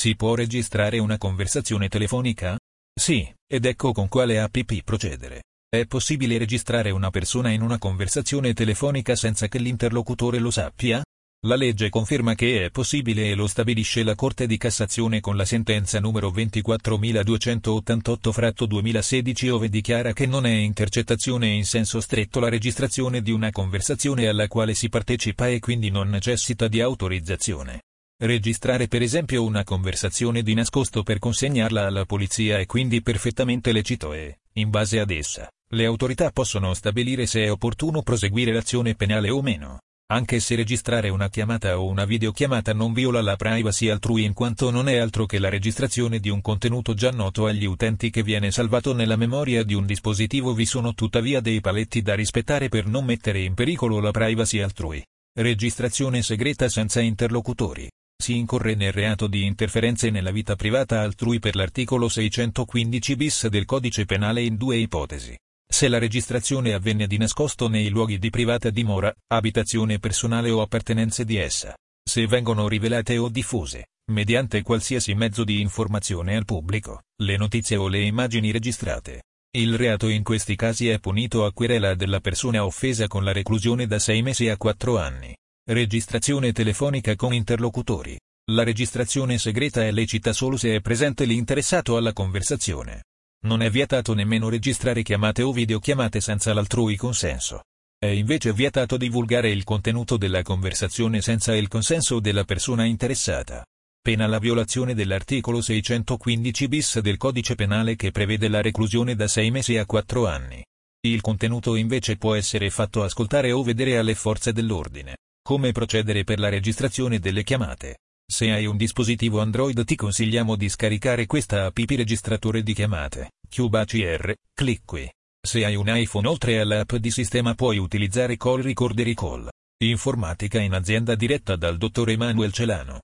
Si può registrare una conversazione telefonica? Sì, ed ecco con quale app procedere. È possibile registrare una persona in una conversazione telefonica senza che l'interlocutore lo sappia? La legge conferma che è possibile e lo stabilisce la Corte di Cassazione con la sentenza numero 24288-2016 ove dichiara che non è intercettazione in senso stretto la registrazione di una conversazione alla quale si partecipa e quindi non necessita di autorizzazione. Registrare per esempio una conversazione di nascosto per consegnarla alla polizia è quindi perfettamente lecito e, in base ad essa, le autorità possono stabilire se è opportuno proseguire l'azione penale o meno anche se registrare una chiamata o una videochiamata non viola la privacy altrui in quanto non è altro che la registrazione di un contenuto già noto agli utenti che viene salvato nella memoria di un dispositivo vi sono tuttavia dei paletti da rispettare per non mettere in pericolo la privacy altrui. Registrazione segreta senza interlocutori. Si incorre nel reato di interferenze nella vita privata altrui per l'articolo 615 bis del codice penale in due ipotesi. Se la registrazione avvenne di nascosto nei luoghi di privata dimora, abitazione personale o appartenenze di essa. Se vengono rivelate o diffuse, mediante qualsiasi mezzo di informazione al pubblico, le notizie o le immagini registrate. Il reato in questi casi è punito a querela della persona offesa con la reclusione da 6 mesi a 4 anni. Registrazione telefonica con interlocutori. La registrazione segreta è lecita solo se è presente l'interessato alla conversazione. Non è vietato nemmeno registrare chiamate o videochiamate senza l'altrui consenso. È invece vietato divulgare il contenuto della conversazione senza il consenso della persona interessata. Pena la violazione dell'articolo 615 bis del codice penale che prevede la reclusione da 6 mesi a 4 anni. Il contenuto invece può essere fatto ascoltare o vedere alle forze dell'ordine. Come procedere per la registrazione delle chiamate? Se hai un dispositivo Android ti consigliamo di scaricare questa app registratore di chiamate, CubeACR, clic qui. Se hai un iPhone oltre all'app di sistema puoi utilizzare Call Recorder Call. Informatica in azienda diretta dal dottor Emanuel Celano.